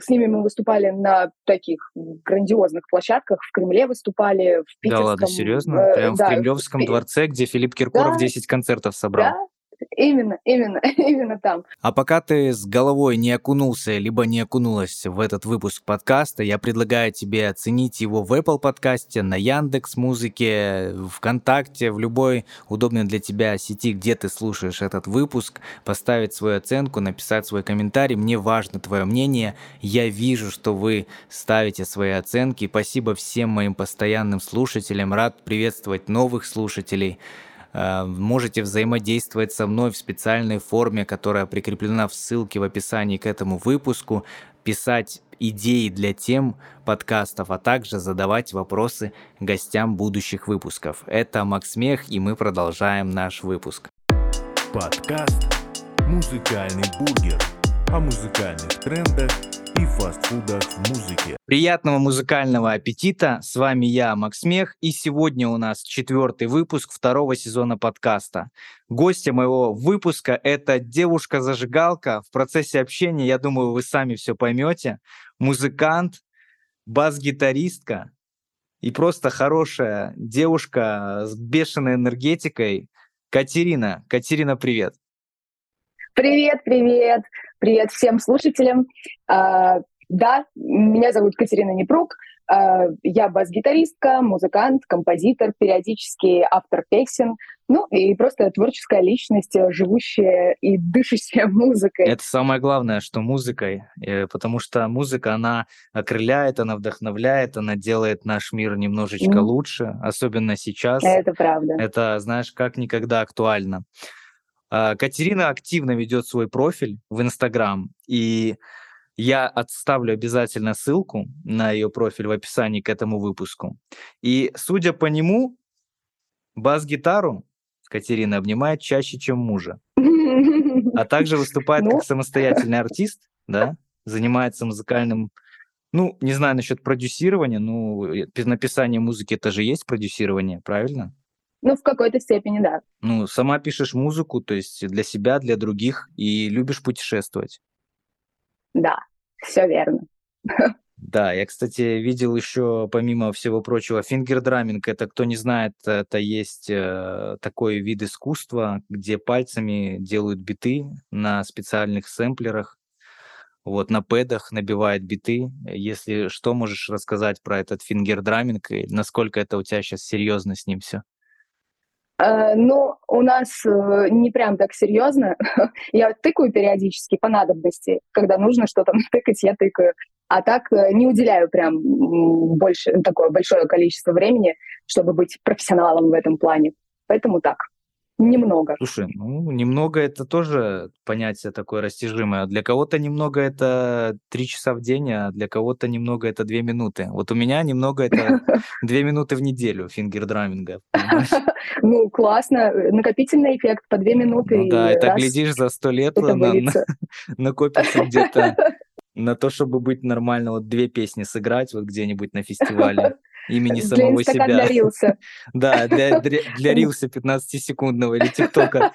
с ними мы выступали на таких грандиозных площадках. В Кремле выступали, в Питерском... Да ладно, серьезно? Э, Прям да, в Кремлевском в... дворце, где Филипп Киркоров да, 10 концертов собрал? Да, Именно, именно, именно там. А пока ты с головой не окунулся, либо не окунулась в этот выпуск подкаста, я предлагаю тебе оценить его в Apple подкасте, на Яндекс Музыке, ВКонтакте, в любой удобной для тебя сети, где ты слушаешь этот выпуск, поставить свою оценку, написать свой комментарий. Мне важно твое мнение. Я вижу, что вы ставите свои оценки. Спасибо всем моим постоянным слушателям. Рад приветствовать новых слушателей. Э, можете взаимодействовать со мной в специальной форме, которая прикреплена в ссылке в описании к этому выпуску, писать идеи для тем подкастов, а также задавать вопросы гостям будущих выпусков. Это Макс Мех, и мы продолжаем наш выпуск. Подкаст «Музыкальный бургер» о музыкальных трендах и фастфудах в музыке. Приятного музыкального аппетита! С вами я, Макс Мех, и сегодня у нас четвертый выпуск второго сезона подкаста. Гостья моего выпуска — это девушка-зажигалка. В процессе общения, я думаю, вы сами все поймете. Музыкант, бас-гитаристка и просто хорошая девушка с бешеной энергетикой. Катерина. Катерина, привет! Привет, привет! Привет всем слушателям. А, да, меня зовут Катерина Непрук. А, я бас-гитаристка, музыкант, композитор, периодически автор песен. Ну и просто творческая личность, живущая и дышащая музыкой. Это самое главное, что музыкой, э, потому что музыка, она окрыляет, она вдохновляет, она делает наш мир немножечко mm. лучше, особенно сейчас. Это правда. Это, знаешь, как никогда актуально. А, Катерина активно ведет свой профиль в Инстаграм, и я отставлю обязательно ссылку на ее профиль в описании к этому выпуску. И судя по нему, бас-гитару Катерина обнимает чаще, чем мужа. А также выступает ну. как самостоятельный артист, да, занимается музыкальным, ну, не знаю насчет продюсирования, ну, написание музыки это же есть продюсирование, правильно? Ну, в какой-то степени, да. Ну, сама пишешь музыку, то есть для себя, для других, и любишь путешествовать. Да, все верно. Да, я, кстати, видел еще, помимо всего прочего, фингердраминг. Это, кто не знает, это есть э, такой вид искусства, где пальцами делают биты на специальных сэмплерах. Вот, на пэдах набивает биты. Если что, можешь рассказать про этот фингердраминг и насколько это у тебя сейчас серьезно с ним все? Э, но у нас э, не прям так серьезно. Я тыкаю периодически по надобности. Когда нужно что-то тыкать, я тыкаю. А так э, не уделяю прям больше, такое большое количество времени, чтобы быть профессионалом в этом плане. Поэтому так. Немного. Слушай, ну, немного это тоже понятие такое растяжимое. Для кого-то немного это три часа в день, а для кого-то немного это две минуты. Вот у меня немного это две минуты в неделю фингердраминга. Ну, классно. Накопительный эффект по две минуты. Ну да, это глядишь за сто лет накопится где-то на то, чтобы быть нормально, вот две песни сыграть вот где-нибудь на фестивале имени самого себя. Для Рилса. Да, для, для, для Рилса 15-секундного или ТикТока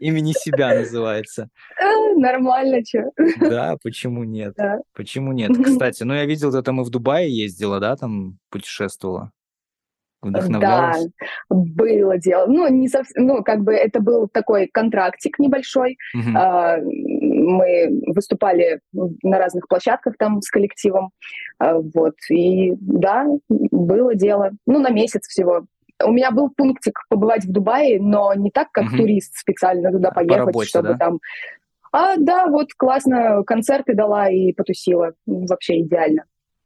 имени себя называется. А, нормально, что? Да, почему нет? Да. Почему нет? Кстати, ну я видел, ты там и в Дубае ездила, да, там путешествовала? Вдохновлялась? Да, было дело. Ну, не совсем, ну, как бы это был такой контрактик небольшой. Угу. А, мы выступали на разных площадках там с коллективом. А, вот. И да, было дело. Ну, на месяц всего. У меня был пунктик побывать в Дубае, но не так, как угу. турист специально туда поехать, По работе, чтобы да? там а, да, вот классно, концерты дала и потусила. Вообще идеально.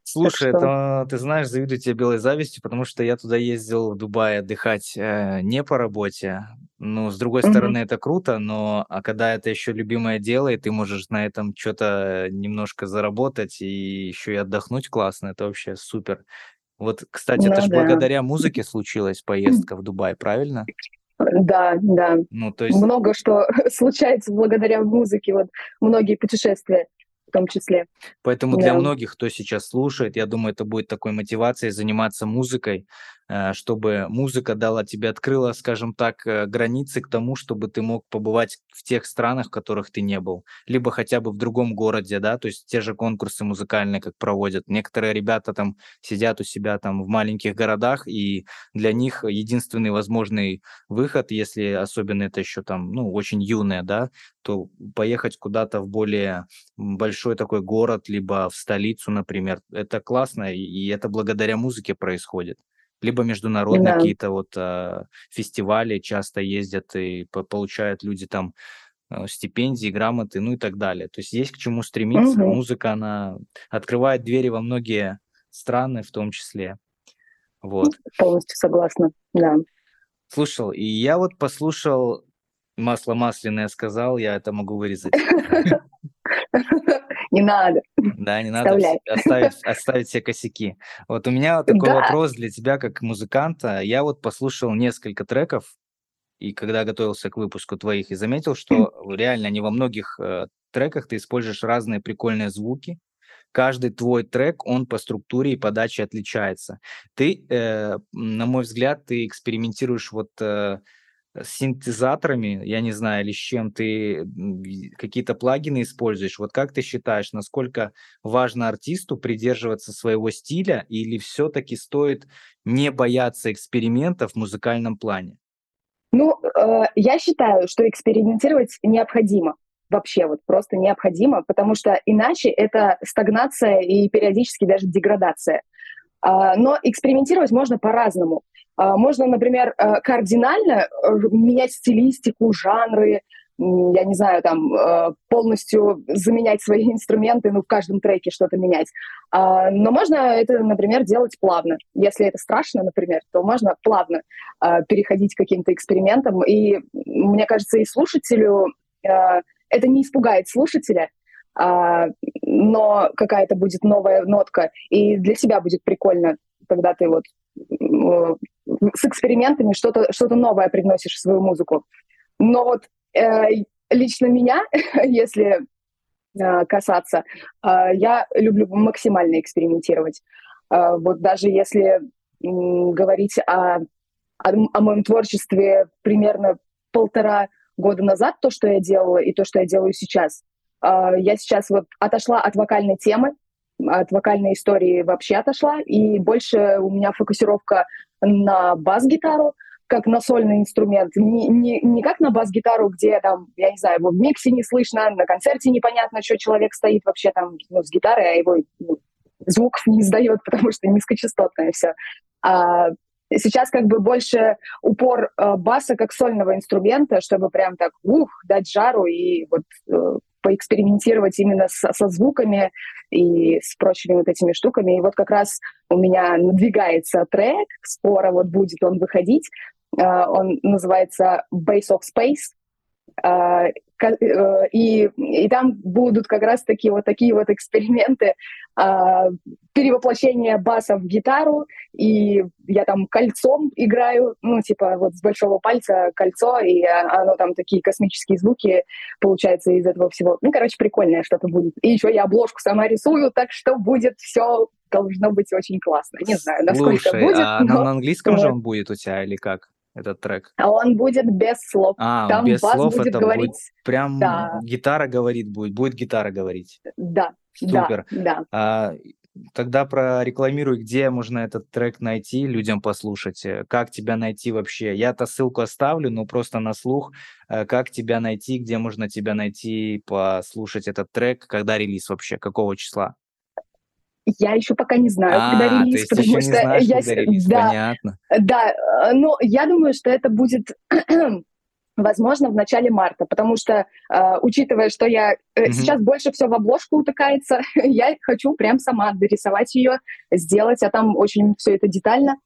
Слушай, что... это, ты знаешь, завидую тебе белой завистью, потому что я туда ездил в Дубай отдыхать э, не по работе. Ну, с другой mm-hmm. стороны, это круто, но а когда это еще любимое дело, и ты можешь на этом что-то немножко заработать и еще и отдохнуть классно, это вообще супер. Вот, кстати, ну, это же да. благодаря музыке случилась поездка в Дубай, правильно? Да, да. Ну, то есть... Много что случается благодаря музыке, вот многие путешествия. В том числе. Поэтому для многих, кто сейчас слушает, я думаю, это будет такой мотивацией заниматься музыкой, э, чтобы музыка дала тебе, открыла, скажем так, э, границы к тому, чтобы ты мог побывать в тех странах, в которых ты не был, либо хотя бы в другом городе, да, то есть те же конкурсы музыкальные, как проводят. Некоторые ребята там сидят у себя там в маленьких городах, и для них единственный возможный выход, если особенно это еще там, ну, очень юные, да, то поехать куда-то в более большой такой город, либо в столицу, например, это классно, и это благодаря музыке происходит. Либо международные да. какие-то вот э, фестивали часто ездят и по получают люди там э, стипендии, грамоты, ну и так далее. То есть есть к чему стремиться. Угу. Музыка, она открывает двери во многие страны в том числе. Вот. Полностью согласна, да. Слушал, и я вот послушал Масло масляное сказал, я это могу вырезать. Не надо. Да, не надо оставить, оставить все косяки. Вот у меня такой да. вопрос для тебя, как музыканта. Я вот послушал несколько треков, и когда готовился к выпуску твоих, и заметил, что реально не во многих э, треках ты используешь разные прикольные звуки. Каждый твой трек, он по структуре и подаче отличается. Ты, э, на мой взгляд, ты экспериментируешь вот э, с синтезаторами, я не знаю, или с чем ты какие-то плагины используешь. Вот как ты считаешь, насколько важно артисту придерживаться своего стиля или все-таки стоит не бояться экспериментов в музыкальном плане? Ну, э, я считаю, что экспериментировать необходимо. Вообще вот просто необходимо, потому что иначе это стагнация и периодически даже деградация. А, но экспериментировать можно по-разному. А, можно, например, э, кардинально э, менять стилистику, жанры, я не знаю, там э, полностью заменять свои инструменты, ну, в каждом треке что-то менять. А, но можно это, например, делать плавно. Если это страшно, например, то можно плавно переходить к каким-то экспериментам. И мне кажется, и слушателю это не испугает слушателя, но какая-то будет новая нотка, и для себя будет прикольно, когда ты вот с экспериментами что-то что новое приносишь в свою музыку. Но вот э, лично меня, если э, касаться, э, я люблю максимально экспериментировать. Э, вот даже если э, говорить о, о, о моем творчестве примерно полтора года назад, то, что я делала, и то, что я делаю сейчас, э, я сейчас вот отошла от вокальной темы, от вокальной истории вообще отошла, и больше у меня фокусировка на бас-гитару, как на сольный инструмент, не, не, не как на бас-гитару, где там, я не знаю, его в миксе не слышно, на концерте непонятно, что человек стоит вообще там ну, с гитарой, а его ну, звуков не издает, потому что низкочастотное все. А сейчас как бы больше упор э, баса как сольного инструмента, чтобы прям так, ух, дать жару и вот э, поэкспериментировать именно со, со звуками и с прочими вот этими штуками. И вот как раз у меня надвигается трек, скоро вот будет он выходить. Uh, он называется Base of Space. Uh, и, и там будут как раз таки вот такие вот эксперименты а, перевоплощение баса в гитару, и я там кольцом играю, ну, типа вот с большого пальца кольцо, и оно там такие космические звуки получается из этого всего. Ну, короче, прикольное что-то будет. И еще я обложку сама рисую, так что будет все должно быть очень классно. Не знаю, насколько Слушай, будет. А но... на английском же он будет у тебя или как? Этот трек? А он будет без слов. А, Там без слов будет это говорить... будет прям да. гитара говорит будет, будет гитара говорить. Да, Супер. Да, да. А, тогда прорекламируй, где можно этот трек найти, людям послушать. Э, как тебя найти вообще? Я-то ссылку оставлю, но просто на слух. Э, как тебя найти, где можно тебя найти, послушать этот трек, когда релиз вообще, какого числа? Я еще пока не знаю, а, когда релиз, потому что не знаешь, я... Когда релиз, да, понятно. Да, э, но я думаю, что это будет возможно, в начале марта, потому что, э, учитывая, что я э, mm-hmm. сейчас больше все в обложку утыкается, я хочу прям сама дорисовать ее, сделать, а там очень все это детально.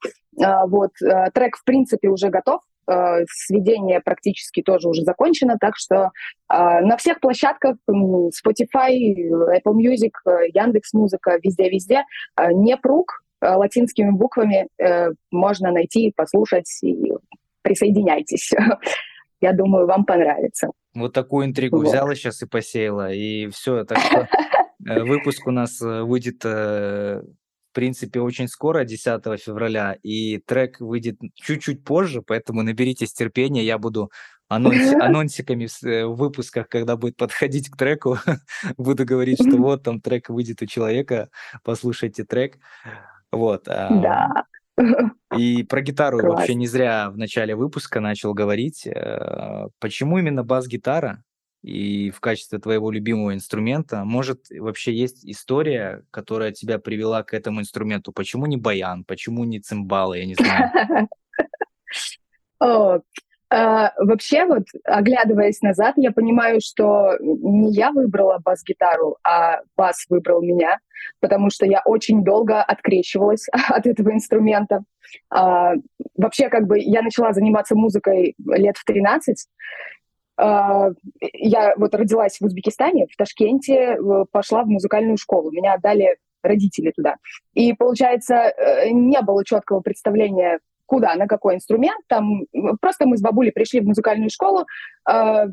Э, вот, э, трек, в принципе, уже готов, э, сведение практически тоже уже закончено, так что э, на всех площадках, Spotify, Apple Music, э, Яндекс Музыка, везде-везде, э, не прук, э, латинскими буквами э, можно найти, послушать и присоединяйтесь. Я думаю, вам понравится. Вот такую интригу вот. взяла сейчас и посеяла, и все. Так что Выпуск у нас выйдет в принципе, очень скоро, 10 февраля, и трек выйдет чуть-чуть позже, поэтому наберитесь терпения, я буду анонси, анонсиками в, в выпусках, когда будет подходить к треку, буду говорить, что вот там трек выйдет у человека, послушайте трек. Вот. Да. И про гитару Класс. вообще не зря в начале выпуска начал говорить. Э, почему именно бас-гитара? И в качестве твоего любимого инструмента, может, вообще есть история, которая тебя привела к этому инструменту? Почему не баян? Почему не цимбалы? Я не знаю. А, вообще, вот, оглядываясь назад, я понимаю, что не я выбрала бас-гитару, а бас выбрал меня, потому что я очень долго открещивалась от этого инструмента. А, вообще, как бы, я начала заниматься музыкой лет в 13, а, я вот родилась в Узбекистане, в Ташкенте, пошла в музыкальную школу. Меня отдали родители туда. И, получается, э, не было четкого представления, куда, на какой инструмент. Там просто мы с бабулей пришли в музыкальную школу. А,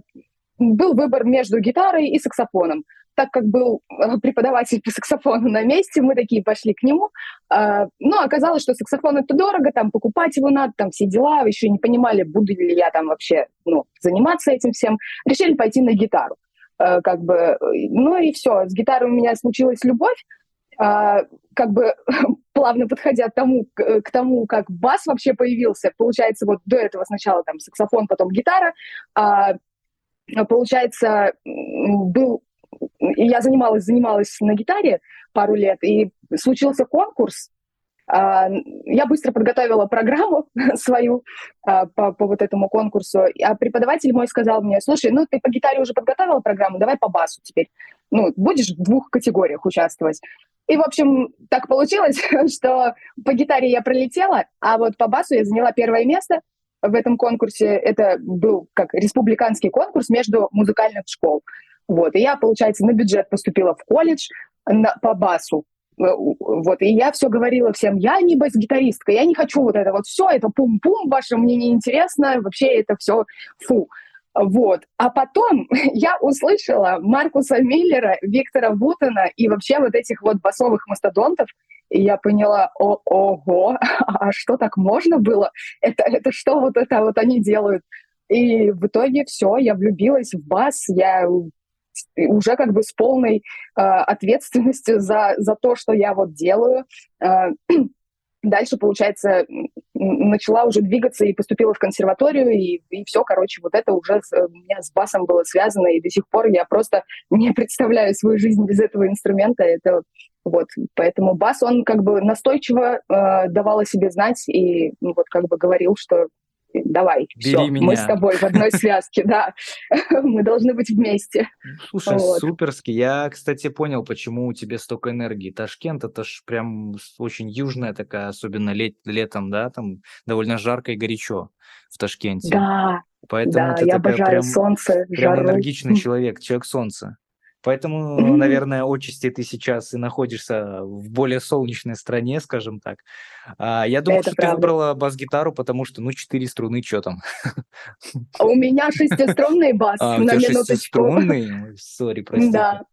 был выбор между гитарой и саксофоном так как был э, преподаватель по саксофону на месте, мы такие пошли к нему. А, но оказалось, что саксофон это дорого, там покупать его надо, там все дела, еще не понимали, буду ли я там вообще ну, заниматься этим всем. Решили пойти на гитару. Э, как бы, ну и все, с гитарой у меня случилась любовь. А, как бы плавно подходя к тому, к тому, как бас вообще появился, получается, вот до этого сначала там саксофон, потом гитара, а, получается, был я занималась, занималась на гитаре пару лет, и случился конкурс. А, я быстро подготовила программу свою а, по, по вот этому конкурсу, а преподаватель мой сказал мне, слушай, ну ты по гитаре уже подготовила программу, давай по басу теперь. Ну, будешь в двух категориях участвовать. И, в общем, так получилось, что по гитаре я пролетела, а вот по басу я заняла первое место в этом конкурсе. Это был как республиканский конкурс между музыкальных школ. Вот, и я, получается, на бюджет поступила в колледж на, по басу. Э, вот, и я все говорила всем, я не бас-гитаристка, я не хочу вот это вот все, это пум-пум ваше, мне не интересно, вообще это все фу. Вот. А потом я услышала Маркуса Миллера, Виктора Вутона и вообще вот этих вот басовых мастодонтов, и я поняла, о, ого, а что так можно было? Это, это что вот это вот они делают? И в итоге все, я влюбилась в бас, я уже как бы с полной э, ответственностью за, за то, что я вот делаю. Э, дальше, получается, начала уже двигаться и поступила в консерваторию, и, и все, короче, вот это уже с, у меня с басом было связано, и до сих пор я просто не представляю свою жизнь без этого инструмента. Это вот, поэтому бас, он как бы настойчиво э, давал о себе знать и ну, вот как бы говорил, что давай, Бери все, меня. мы с тобой в одной связке, да, мы должны быть вместе. Слушай, вот. суперски. Я, кстати, понял, почему у тебя столько энергии. Ташкент это ж прям очень южная такая, особенно лет, летом, да, там довольно жарко и горячо в Ташкенте. Да, Поэтому да, ты я обожаю прям, солнце, прям жару. энергичный человек, человек солнца. Поэтому, mm-hmm. наверное, отчасти ты сейчас и находишься в более солнечной стране, скажем так. А, я думаю, что правда. ты выбрала бас-гитару, потому что, ну, четыре струны, что там? А у меня шестиструнный бас, а, на минуточку. шестиструнный? Сори, простите. Да.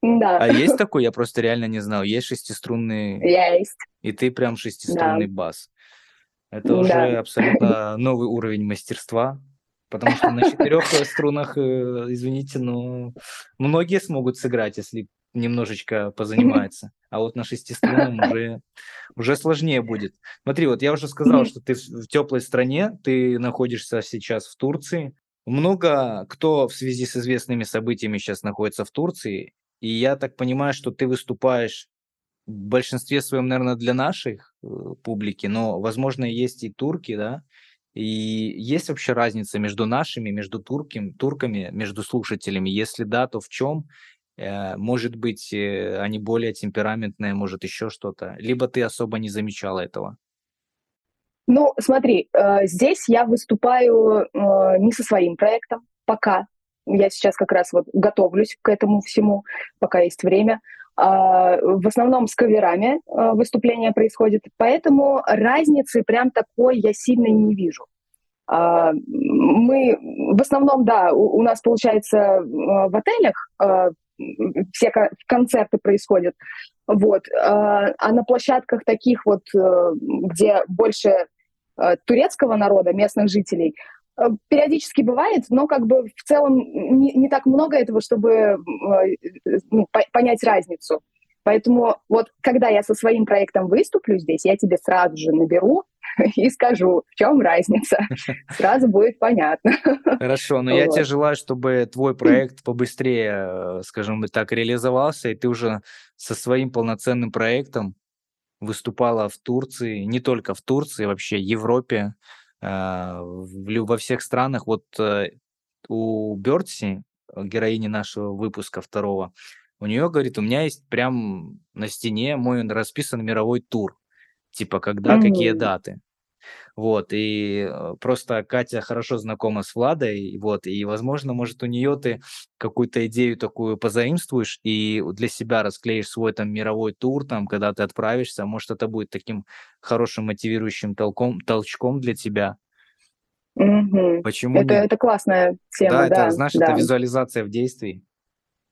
Да. А есть такой? Я просто реально не знал. Есть шестиструнный... Есть. И ты прям шестиструнный да. бас. Это да. уже абсолютно новый уровень мастерства. Потому что на четырех струнах, э, извините, но многие смогут сыграть, если немножечко позанимаются. А вот на шестиструнном уже, уже сложнее будет. Смотри, вот я уже сказал, что ты в теплой стране, ты находишься сейчас в Турции. Много кто в связи с известными событиями сейчас находится в Турции. И я так понимаю, что ты выступаешь в большинстве своем, наверное, для наших э, публики, но, возможно, есть и турки, да, и есть вообще разница между нашими, между турками, турками, между слушателями? Если да, то в чем? Э, может быть, э, они более темпераментные, может еще что-то? Либо ты особо не замечала этого? Ну, смотри, э, здесь я выступаю не со своим проектом пока. Я сейчас как раз вот готовлюсь к этому всему, пока есть время. А, в основном с каверами а, выступление происходит, поэтому разницы прям такой я сильно не вижу. А, мы в основном, да, у, нас получается в отелях все концерты происходят. Вот. А, на площадках таких вот, э, где больше э, турецкого народа, местных жителей, периодически бывает, но как бы в целом не, не так много этого, чтобы ну, понять разницу. Поэтому вот когда я со своим проектом выступлю здесь, я тебе сразу же наберу и скажу, в чем разница. Сразу будет понятно. Хорошо, но вот. я тебе желаю, чтобы твой проект побыстрее, скажем так, реализовался, и ты уже со своим полноценным проектом выступала в Турции, не только в Турции, вообще в Европе, во всех странах. Вот э, у Бёрдси, героини нашего выпуска второго, у нее, говорит, у меня есть прям на стене мой расписан мировой тур. Типа, когда, mm-hmm. какие даты. Вот, и э, просто Катя хорошо знакома с Владой, вот, и, возможно, может, у нее ты какую-то идею такую позаимствуешь и для себя расклеишь свой там мировой тур, там, когда ты отправишься, может, это будет таким хорошим мотивирующим толком, толчком для тебя. Угу. Почему это, нет? это классная тема, да. Да, это, знаешь, да. это визуализация в действии.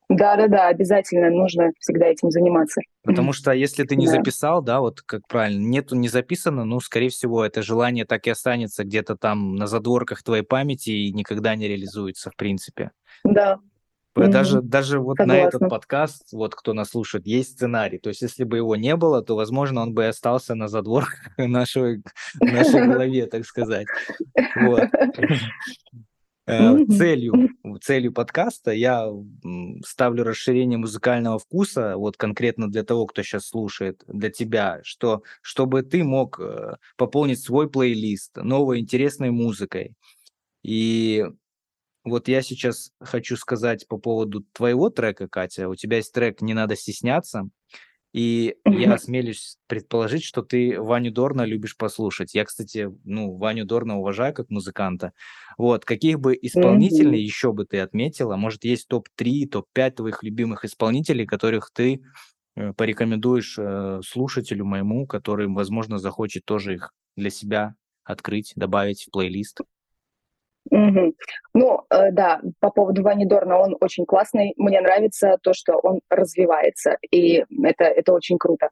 Да-да-да, обязательно нужно всегда этим заниматься. Потому что если ты не да. записал, да, вот как правильно, нету не записано, ну, скорее всего, это желание так и останется где-то там на задворках твоей памяти и никогда не реализуется, в принципе. Да. Даже, mm-hmm. даже вот Согласна. на этот подкаст, вот кто нас слушает, есть сценарий. То есть, если бы его не было, то, возможно, он бы остался на задворках нашей, нашей голове, так сказать. Вот. Э, целью, целью подкаста я ставлю расширение музыкального вкуса, вот конкретно для того, кто сейчас слушает, для тебя, что чтобы ты мог э, пополнить свой плейлист новой интересной музыкой. И вот я сейчас хочу сказать по поводу твоего трека, Катя. У тебя есть трек «Не надо стесняться». И я осмелюсь предположить, что ты Ваню Дорна любишь послушать. Я, кстати, ну, Ваню Дорна уважаю как музыканта. Вот, каких бы исполнителей еще бы ты отметила? Может, есть топ-3, топ-5 твоих любимых исполнителей, которых ты э, порекомендуешь э, слушателю моему, который, возможно, захочет тоже их для себя открыть, добавить в плейлист? Угу. Ну, э, да, по поводу Вани Дорна, он очень классный. Мне нравится то, что он развивается, и это, это очень круто.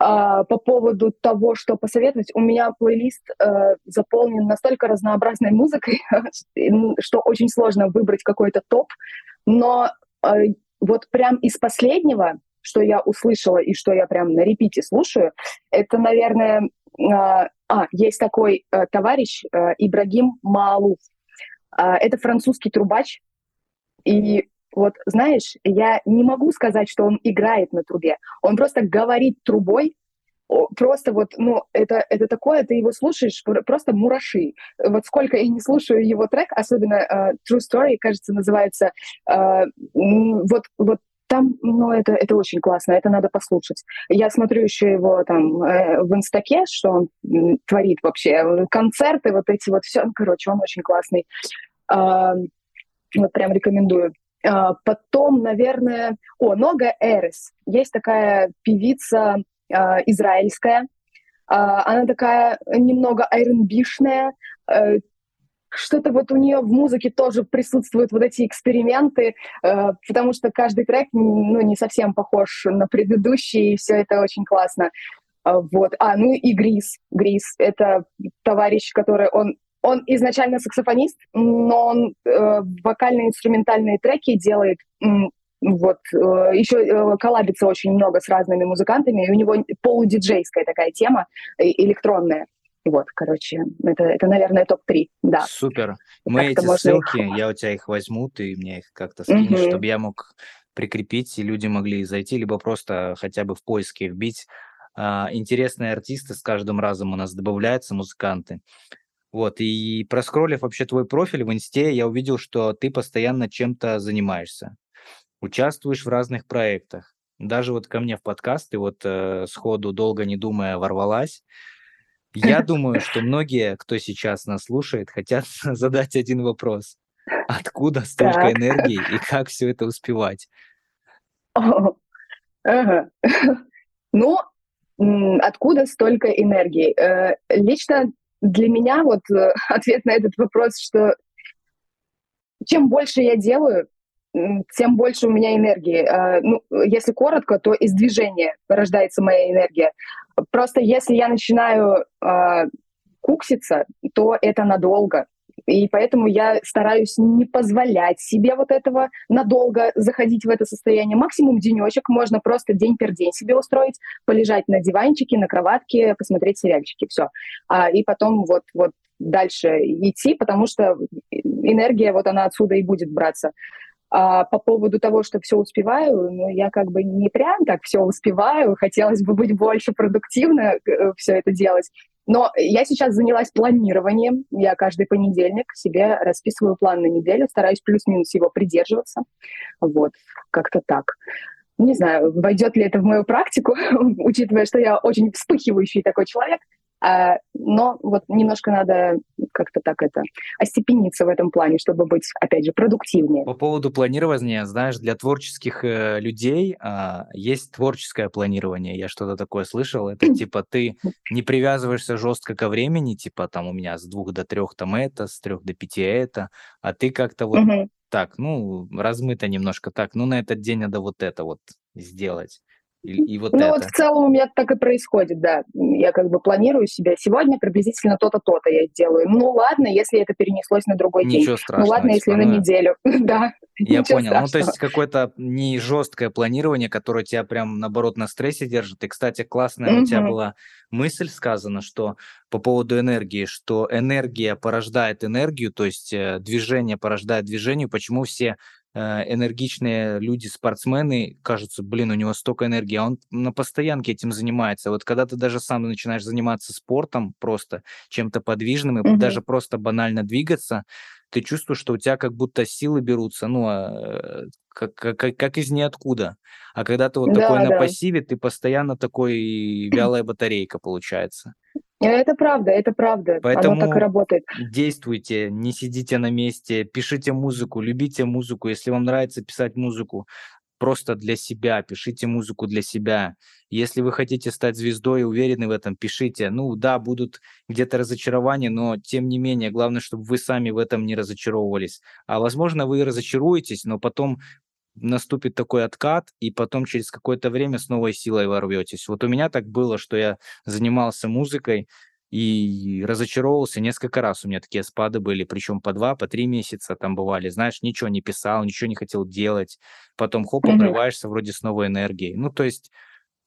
А, по поводу того, что посоветовать, у меня плейлист э, заполнен настолько разнообразной музыкой, что очень сложно выбрать какой-то топ. Но э, вот прям из последнего, что я услышала и что я прям на репите слушаю, это, наверное, э, а, есть такой э, товарищ э, Ибрагим Маалуф. А, это французский трубач. И вот, знаешь, я не могу сказать, что он играет на трубе. Он просто говорит трубой, просто вот, ну, это, это такое, ты его слушаешь, просто мураши. Вот сколько я не слушаю его трек, особенно uh, True Story, кажется, называется, uh, вот, вот там, ну, это, это очень классно, это надо послушать. Я смотрю еще его там э, в инстаке, что он творит вообще, концерты, вот эти вот, все, ну, короче, он очень классный. Э, вот прям рекомендую. Э, потом, наверное, о, Нога Эрес. Есть такая певица э, израильская, она такая немного айронбишная, что-то вот у нее в музыке тоже присутствуют вот эти эксперименты, э, потому что каждый трек ну, не совсем похож на предыдущий, и все это очень классно. Э, вот. А, ну и Грис. Грис — это товарищ, который... Он, он изначально саксофонист, но он э, вокально-инструментальные треки делает вот, э, еще э, коллабится очень много с разными музыкантами, и у него полудиджейская такая тема, электронная. Вот, короче, это, это наверное, топ-3, да. Супер. Мы эти ссылки, их... я у тебя их возьму, ты мне их как-то скинешь, угу. чтобы я мог прикрепить, и люди могли зайти, либо просто хотя бы в поиске вбить. А, интересные артисты с каждым разом у нас добавляются, музыканты. Вот, и проскроллив вообще твой профиль в инсте, я увидел, что ты постоянно чем-то занимаешься. Участвуешь в разных проектах. Даже вот ко мне в подкаст ты вот э, сходу, долго не думая, ворвалась. Я думаю, что многие, кто сейчас нас слушает, хотят задать один вопрос. Откуда столько так. энергии и как все это успевать? ага. Ну, откуда столько энергии? Э, лично для меня вот э, ответ на этот вопрос, что чем больше я делаю, тем больше у меня энергии. А, ну, если коротко, то из движения рождается моя энергия. Просто если я начинаю а, кукситься, то это надолго. И поэтому я стараюсь не позволять себе вот этого надолго заходить в это состояние. Максимум денечек, можно просто день пер день себе устроить, полежать на диванчике, на кроватке, посмотреть сериальчики, все. А, и потом вот, вот дальше идти, потому что энергия вот она отсюда и будет браться. А по поводу того, что все успеваю, ну, я как бы не прям так все успеваю, хотелось бы быть больше продуктивно, э, все это делать. Но я сейчас занялась планированием. Я каждый понедельник себе расписываю план на неделю, стараюсь плюс-минус его придерживаться. Вот, как-то так. Не знаю, войдет ли это в мою практику, учитывая, что я очень вспыхивающий такой человек – но вот немножко надо как-то так это остепениться в этом плане, чтобы быть, опять же, продуктивнее. По поводу планирования, знаешь, для творческих э, людей э, есть творческое планирование. Я что-то такое слышал. Это типа ты не привязываешься жестко ко времени, типа там у меня с двух до трех там это, с трех до пяти это, а ты как-то вот так, ну, размыто немножко так, ну, на этот день надо вот это вот сделать. И, и вот ну это. вот в целом у меня так и происходит, да. Я как бы планирую себе сегодня приблизительно то-то, то-то я делаю. Ну ладно, если это перенеслось на другой Ничего день. страшного. Ну ладно, если ну, на неделю. да. Я понял. Страшного. Ну то есть какое-то не жесткое планирование, которое тебя прям наоборот на стрессе держит. И, кстати, классная mm-hmm. у тебя была мысль сказана, что по поводу энергии, что энергия порождает энергию, то есть э, движение порождает движение. Почему все энергичные люди, спортсмены, кажется, блин, у него столько энергии, а он на постоянке этим занимается. Вот когда ты даже сам начинаешь заниматься спортом просто, чем-то подвижным, и mm-hmm. даже просто банально двигаться, ты чувствуешь, что у тебя как будто силы берутся, ну, а, как, как, как из ниоткуда. А когда ты вот да, такой да. на пассиве, ты постоянно такой вялая батарейка получается. Это правда, это правда. Поэтому Оно так и работает. действуйте, не сидите на месте, пишите музыку, любите музыку. Если вам нравится писать музыку, просто для себя, пишите музыку для себя. Если вы хотите стать звездой и уверены в этом, пишите. Ну да, будут где-то разочарования, но тем не менее, главное, чтобы вы сами в этом не разочаровывались. А возможно, вы разочаруетесь, но потом наступит такой откат, и потом через какое-то время с новой силой ворветесь. Вот у меня так было, что я занимался музыкой и разочаровывался несколько раз. У меня такие спады были, причем по два, по три месяца там бывали. Знаешь, ничего не писал, ничего не хотел делать. Потом хоп, обрываешься вроде с новой энергией. Ну, то есть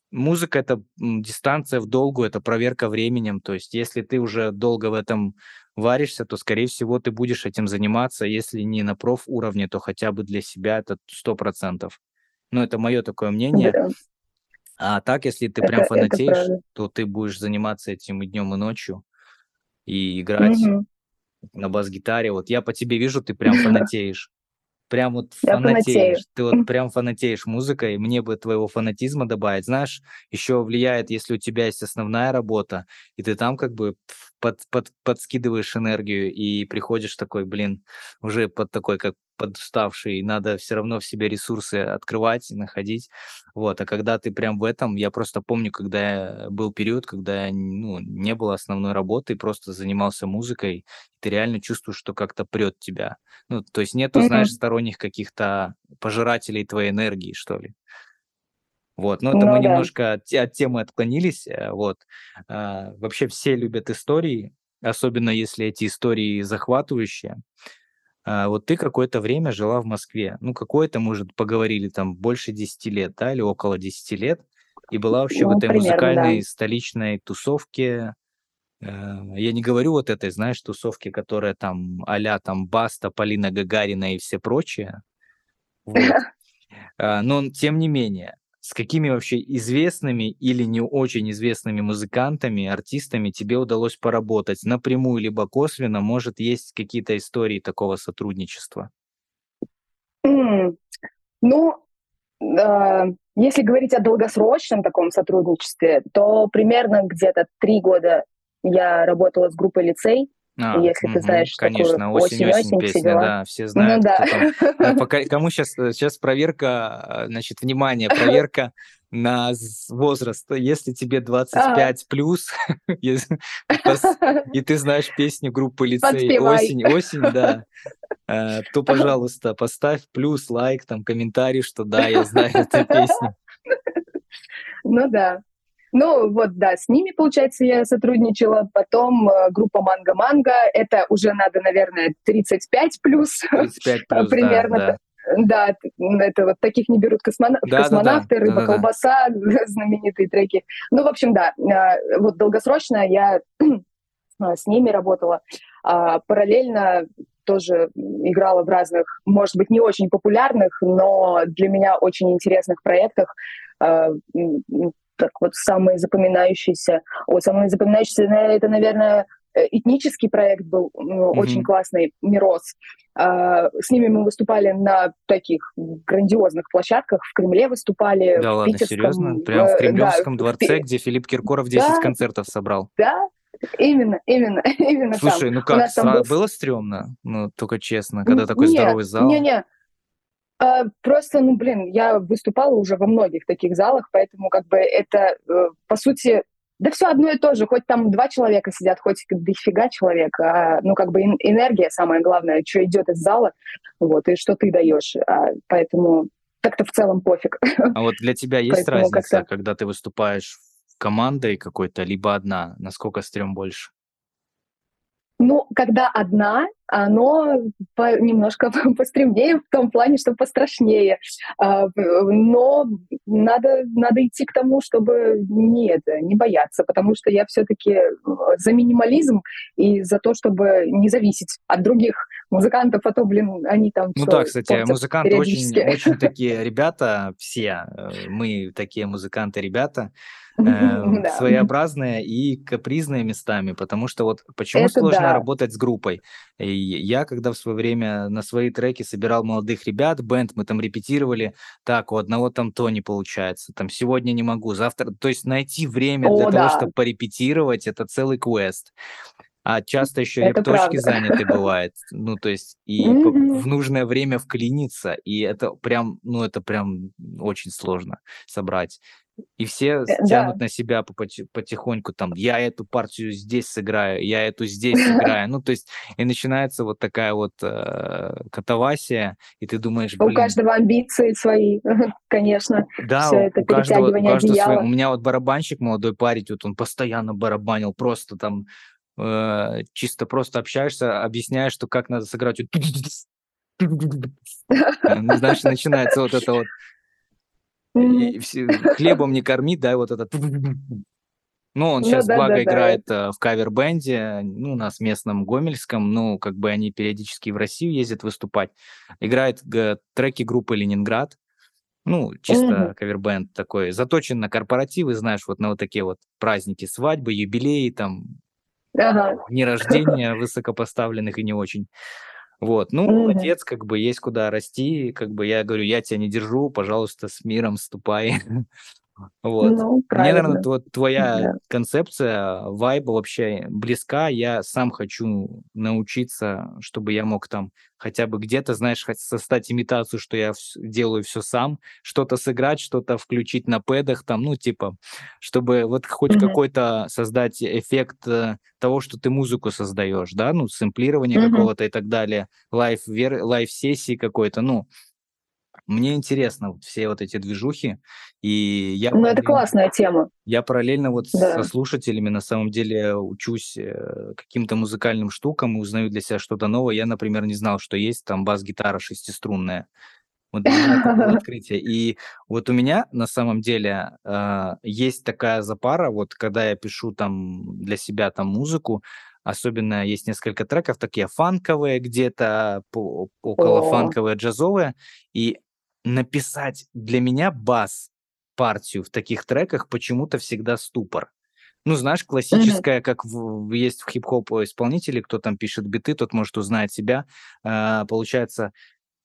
музыка — это дистанция в долгу, это проверка временем. То есть если ты уже долго в этом варишься, то, скорее всего, ты будешь этим заниматься, если не на проф уровне, то хотя бы для себя это сто процентов. Ну, это мое такое мнение. Да. А так, если ты это, прям фанатеешь, то ты будешь заниматься этим и днем, и ночью, и играть угу. на бас-гитаре. Вот я по тебе вижу, ты прям фанатеешь. Прям вот я фанатеешь. Фанатею. Ты вот прям фанатеешь музыкой. Мне бы твоего фанатизма добавить. Знаешь, еще влияет, если у тебя есть основная работа, и ты там как бы под, под, подскидываешь энергию и приходишь такой, блин, уже под такой, как подуставший, надо все равно в себе ресурсы открывать и находить. Вот, а когда ты прям в этом, я просто помню, когда был период, когда ну, не было основной работы, просто занимался музыкой, ты реально чувствуешь, что как-то прет тебя. Ну, то есть нету, mm-hmm. знаешь, сторонних каких-то пожирателей твоей энергии, что ли. Вот, но это ну, мы да. немножко от, от темы отклонились. Э, вот. А, вообще все любят истории, особенно если эти истории захватывающие. А, вот ты какое-то время жила в Москве. Ну, какое-то, может, поговорили там больше 10 лет, да, или около 10 лет. И была вообще ну, в этой примерно, музыкальной да. столичной тусовке. Э, я не говорю вот этой, знаешь, тусовке, которая там а там Баста, Полина Гагарина и все прочее. Вот. А, но тем не менее, с какими вообще известными или не очень известными музыкантами, артистами тебе удалось поработать напрямую либо косвенно? Может, есть какие-то истории такого сотрудничества? Mm. Ну, э, если говорить о долгосрочном таком сотрудничестве, то примерно где-то три года я работала с группой лицей. А, Если угу, ты знаешь конечно, такую осень, осень, осень песня, да, все ну знают. Ну, да. Там. Пока, кому сейчас, сейчас проверка, значит, внимание, проверка на возраст. Если тебе 25 плюс, и ты знаешь песню группы лицей «Осень, осень», да, э, то, пожалуйста, поставь плюс, лайк, там, комментарий, что да, я знаю эту песню. Ну да. Ну вот, да, с ними, получается, я сотрудничала. Потом э, группа Манго Манго. Это уже надо, наверное, 35 плюс. 35 плюс, примерно. Да, да. Да, это вот таких не берут космона... да, космонавты, да, да, рыба, да, колбаса, да. знаменитые треки. Ну, в общем, да, э, вот долгосрочно я с ними работала. А параллельно тоже играла в разных, может быть, не очень популярных, но для меня очень интересных проектах. Э, так вот, самые запоминающиеся, о, самые запоминающиеся, это, наверное, Э, этнический проект был mm-hmm. очень классный, Мирос. А, с ними мы выступали на таких грандиозных площадках, в Кремле выступали. Да ладно, Питерском, серьезно? Прям в э, Кремлевском да, дворце, в... где Филипп Киркоров 10 да, концертов собрал? Да, Именно, именно, именно Слушай, там. ну как, сра- был... было стрёмно? Ну, только честно, когда такой нет, здоровый зал. Не-не, а, просто, ну, блин, я выступала уже во многих таких залах, поэтому как бы это, э, по сути, да все одно и то же, хоть там два человека сидят, хоть дофига человек, а, ну как бы энергия самое главное, что идет из зала, вот, и что ты даешь, а, поэтому как-то в целом пофиг. А вот для тебя есть разница, когда ты выступаешь командой какой-то, либо одна, насколько стрём больше? Ну, когда одна, оно по, немножко постремнее в том плане, что пострашнее. А, но надо, надо идти к тому, чтобы не, это, не бояться, потому что я все-таки за минимализм и за то, чтобы не зависеть от других музыкантов, а то, блин, они там Ну да, кстати, музыканты очень, очень такие ребята, все, э, мы такие музыканты-ребята, э, своеобразные и капризные местами, потому что вот почему Это сложно да. работать с группой? И я, когда в свое время на свои треки собирал молодых ребят, бенд, мы там репетировали, так, у одного там то не получается, там сегодня не могу, завтра, то есть найти время О, для да. того, чтобы порепетировать, это целый квест. А часто еще это точки заняты бывает. Ну, то есть и mm-hmm. в нужное время вклиниться, и это прям, ну, это прям очень сложно собрать. И все э, тянут да. на себя потихоньку, там, я эту партию здесь сыграю, я эту здесь сыграю. Ну, то есть, и начинается вот такая вот э, катавасия, и ты думаешь, блин... У каждого амбиции свои, конечно. Да, Все это у каждого, у каждого свои. У меня вот барабанщик, молодой парень, вот он постоянно барабанил, просто там э, чисто просто общаешься, объясняешь, что как надо сыграть. Знаешь, начинается вот это вот и все, хлебом не корми, да, вот этот... Ну, он сейчас, ну, да, благо, да, играет да. Э, в кавер-бенде, ну, у нас местном гомельском, ну, как бы они периодически в Россию ездят выступать. Играет треки группы «Ленинград», ну, чисто mm-hmm. кавер-бенд такой, заточен на корпоративы, знаешь, вот на вот такие вот праздники, свадьбы, юбилеи, там, ага. дни рождения высокопоставленных и не очень. Вот, ну, mm-hmm. молодец, как бы есть куда расти, как бы я говорю, я тебя не держу, пожалуйста, с миром ступай. Вот. Ну, Мне, наверное, вот твоя да. концепция вайба вообще близка. Я сам хочу научиться, чтобы я мог там хотя бы где-то, знаешь, создать имитацию, что я делаю все сам, что-то сыграть, что-то включить на пэдах, там, ну, типа, чтобы вот хоть mm-hmm. какой-то создать эффект э, того, что ты музыку создаешь, да, ну, сэмплирование mm-hmm. какого-то и так далее, live, live -сессии какой-то, ну, мне интересно вот все вот эти движухи, и я... Ну, это классная тема. Я параллельно вот да. со слушателями на самом деле учусь э, каким-то музыкальным штукам и узнаю для себя что-то новое. Я, например, не знал, что есть там бас-гитара шестиструнная. Вот для меня это было открытие. И вот у меня на самом деле э, есть такая запара, вот когда я пишу там для себя там музыку, особенно есть несколько треков, такие фанковые где-то, около фанковые, джазовые, и написать для меня бас партию в таких треках почему-то всегда ступор. Ну, знаешь, классическая, mm-hmm. как в, есть в хип-хоп исполнителе, кто там пишет биты, тот может узнать себя. Э, получается,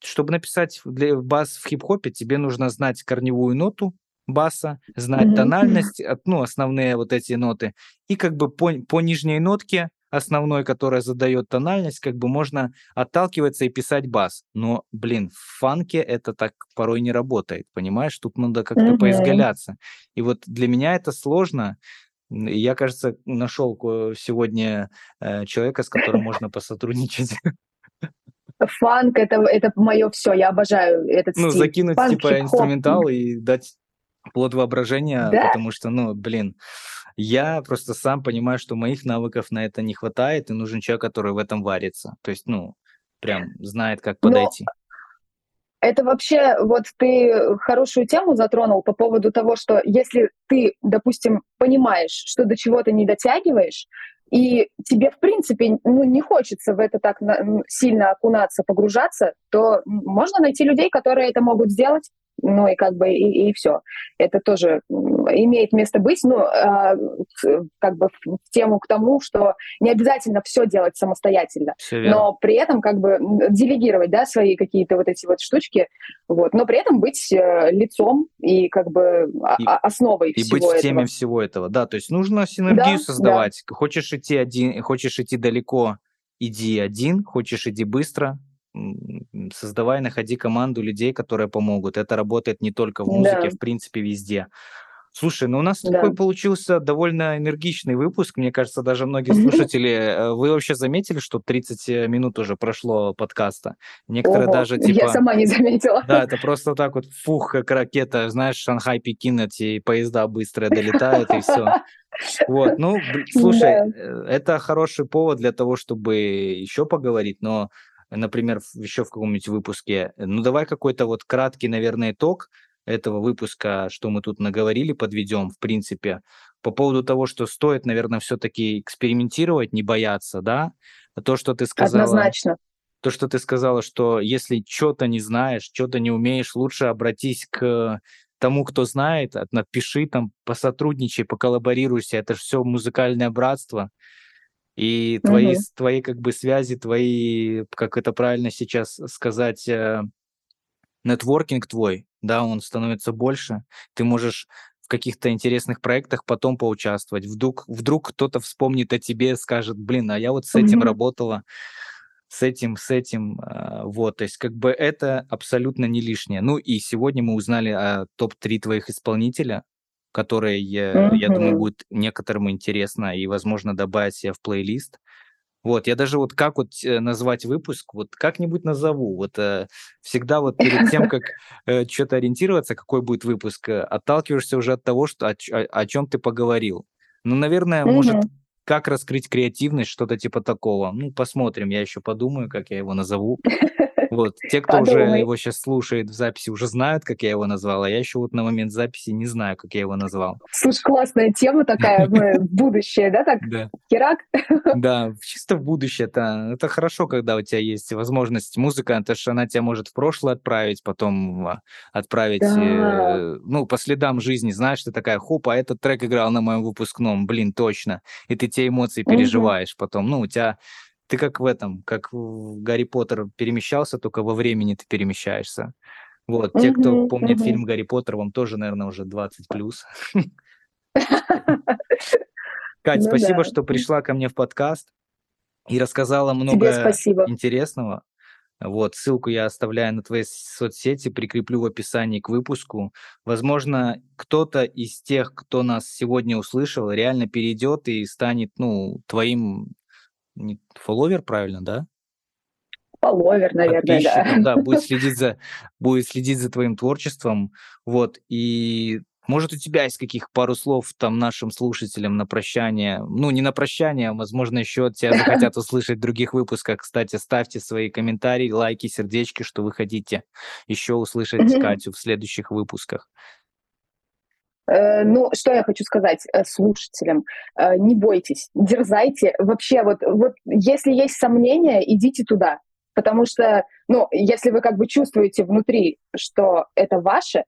чтобы написать для бас в хип-хопе, тебе нужно знать корневую ноту баса, знать mm-hmm. тональность, ну, основные вот эти ноты, и как бы по, по нижней нотке основной, которая задает тональность, как бы можно отталкиваться и писать бас. Но, блин, в фанке это так порой не работает, понимаешь? Тут надо как-то mm-hmm. поизгаляться. И вот для меня это сложно. Я, кажется, нашел сегодня э, человека, с которым можно посотрудничать. Фанк это, это мое все, я обожаю этот ну, стиль. Ну, закинуть Фанк, типа инструментал и дать плод воображения, да? потому что, ну, блин, я просто сам понимаю, что моих навыков на это не хватает, и нужен человек, который в этом варится. То есть, ну, прям знает, как подойти. Но это вообще, вот ты хорошую тему затронул по поводу того, что если ты, допустим, понимаешь, что до чего-то не дотягиваешь, и тебе, в принципе, ну, не хочется в это так сильно окунаться, погружаться, то можно найти людей, которые это могут сделать, ну и как бы и, и все. Это тоже имеет место быть, ну, э, как бы в тему к тому, что не обязательно все делать самостоятельно, но при этом как бы делегировать, да, свои какие-то вот эти вот штучки, вот, но при этом быть э, лицом и как бы и, основой и всего быть в теме всего этого, да, то есть нужно синергию да, создавать. Да. Хочешь идти один, хочешь идти далеко, иди один, хочешь иди быстро, создавай, находи команду людей, которые помогут. Это работает не только в музыке, да. в принципе, везде. Слушай, ну у нас да. такой получился довольно энергичный выпуск. Мне кажется, даже многие слушатели, э, вы вообще заметили, что 30 э, минут уже прошло подкаста? Некоторые Ого, даже типа... Я сама не заметила. Да, это просто так вот, фух, как ракета, знаешь, Шанхай-Пекин, эти поезда быстрые долетают и все. Вот, ну, слушай. Э, это хороший повод для того, чтобы еще поговорить, но например, еще в каком-нибудь выпуске. Ну, давай какой-то вот краткий, наверное, итог этого выпуска, что мы тут наговорили, подведем, в принципе, по поводу того, что стоит, наверное, все-таки экспериментировать, не бояться, да? То, что ты сказала... Однозначно. То, что ты сказала, что если что-то не знаешь, что-то не умеешь, лучше обратись к тому, кто знает, напиши там, посотрудничай, поколлаборируйся, это же все музыкальное братство. И твои, угу. твои как бы связи, твои, как это правильно сейчас сказать, э, нетворкинг твой, да, он становится больше. Ты можешь в каких-то интересных проектах потом поучаствовать. Вдруг, вдруг кто-то вспомнит о тебе, скажет, блин, а я вот с этим mm работала, с этим, с этим, э, вот, то есть как бы это абсолютно не лишнее. Ну и сегодня мы узнали о топ-3 твоих исполнителя, которые, я, я думаю, будет некоторым интересно и, возможно, добавить себе в плейлист. Вот, я даже вот как вот э, назвать выпуск, вот как-нибудь назову. Вот э, всегда вот перед тем, как э, что-то ориентироваться, какой будет выпуск, э, отталкиваешься уже от того, что, о, о, о чем ты поговорил. Ну, наверное, mm-hmm. может, как раскрыть креативность, что-то типа такого. Ну, посмотрим, я еще подумаю, как я его назову. Вот, те, кто уже его сейчас слушает в записи, уже знают, как я его назвал, а я еще вот на момент записи не знаю, как я его назвал. Слушай, классная тема такая, будущее, да, так? Да. Херак? Да, чисто в будущее. Это, это хорошо, когда у тебя есть возможность. Музыка, это же она тебя может в прошлое отправить, потом а, отправить, да. э, ну, по следам жизни. Знаешь, ты такая, хоп, а этот трек играл на моем выпускном, блин, точно. И ты те эмоции переживаешь угу. потом. Ну, у тебя ты как в этом, как в Гарри Поттер перемещался, только во времени ты перемещаешься. Вот, те, кто помнит фильм Гарри Поттер, вам тоже, наверное, уже 20 плюс. Кать, ну, спасибо, да. что пришла ко мне в подкаст и рассказала много интересного. Вот, ссылку я оставляю на твои соцсети, прикреплю в описании к выпуску. Возможно, кто-то из тех, кто нас сегодня услышал, реально перейдет и станет, ну, твоим не фолловер, правильно, да? Фолловер, наверное, да. Да, будет следить за, будет следить за твоим творчеством, вот, и может, у тебя есть каких пару слов там нашим слушателям на прощание? Ну, не на прощание, а, возможно, еще тебя захотят услышать в других выпусках. Кстати, ставьте свои комментарии, лайки, сердечки, что вы хотите еще услышать Катю в следующих выпусках. Э, ну, что я хочу сказать э, слушателям? Э, не бойтесь, дерзайте. Вообще, вот, вот если есть сомнения, идите туда. Потому что, ну, если вы как бы чувствуете внутри, что это ваше,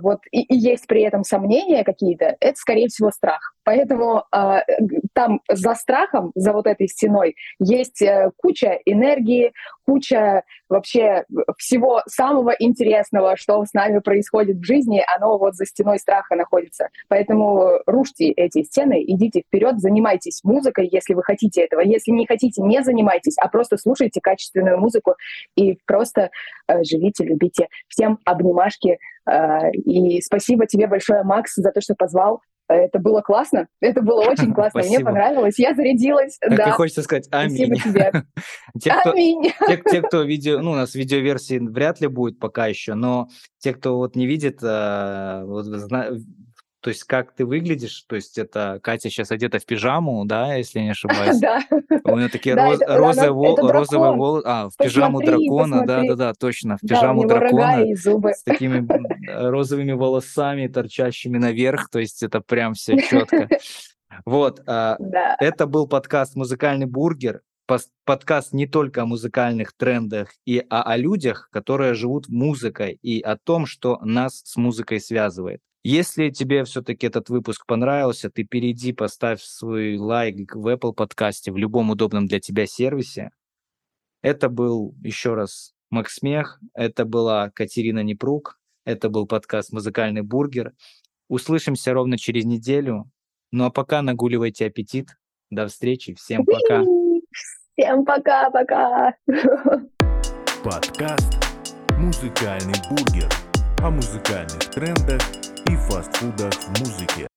вот и, и есть при этом сомнения какие-то, это, скорее всего, страх. Поэтому э, там за страхом, за вот этой стеной, есть э, куча энергии, куча вообще всего самого интересного, что с нами происходит в жизни, оно вот за стеной страха находится. Поэтому рушьте эти стены, идите вперед, занимайтесь музыкой, если вы хотите этого. Если не хотите, не занимайтесь, а просто слушайте качественную музыку и просто э, живите, любите. Всем обнимашки. Э, и спасибо тебе большое, Макс, за то, что позвал. Это было классно. Это было очень классно. Мне понравилось. Я зарядилась. Так да. и хочется сказать аминь. Спасибо тебе. те, кто, аминь. Те, те, кто видео, ну, у нас видеоверсии вряд ли будет пока еще, но те, кто вот не видит, э, вот, то есть как ты выглядишь, то есть это Катя сейчас одета в пижаму, да, если не ошибаюсь. Да. У нее такие розовые волосы, а, в пижаму дракона, да-да-да, точно, в пижаму дракона с такими розовыми волосами, торчащими наверх, то есть это прям все четко. Вот, а, это был подкаст «Музыкальный бургер», подкаст не только о музыкальных трендах и а о людях, которые живут музыкой и о том, что нас с музыкой связывает. Если тебе все-таки этот выпуск понравился, ты перейди, поставь свой лайк в Apple подкасте, в любом удобном для тебя сервисе. Это был еще раз Макс Мех, это была Катерина Непрук, это был подкаст «Музыкальный бургер». Услышимся ровно через неделю. Ну а пока нагуливайте аппетит. До встречи. Всем пока. Всем пока-пока. Подкаст «Музыкальный бургер» о музыкальных трендах и фастфудах в музыке.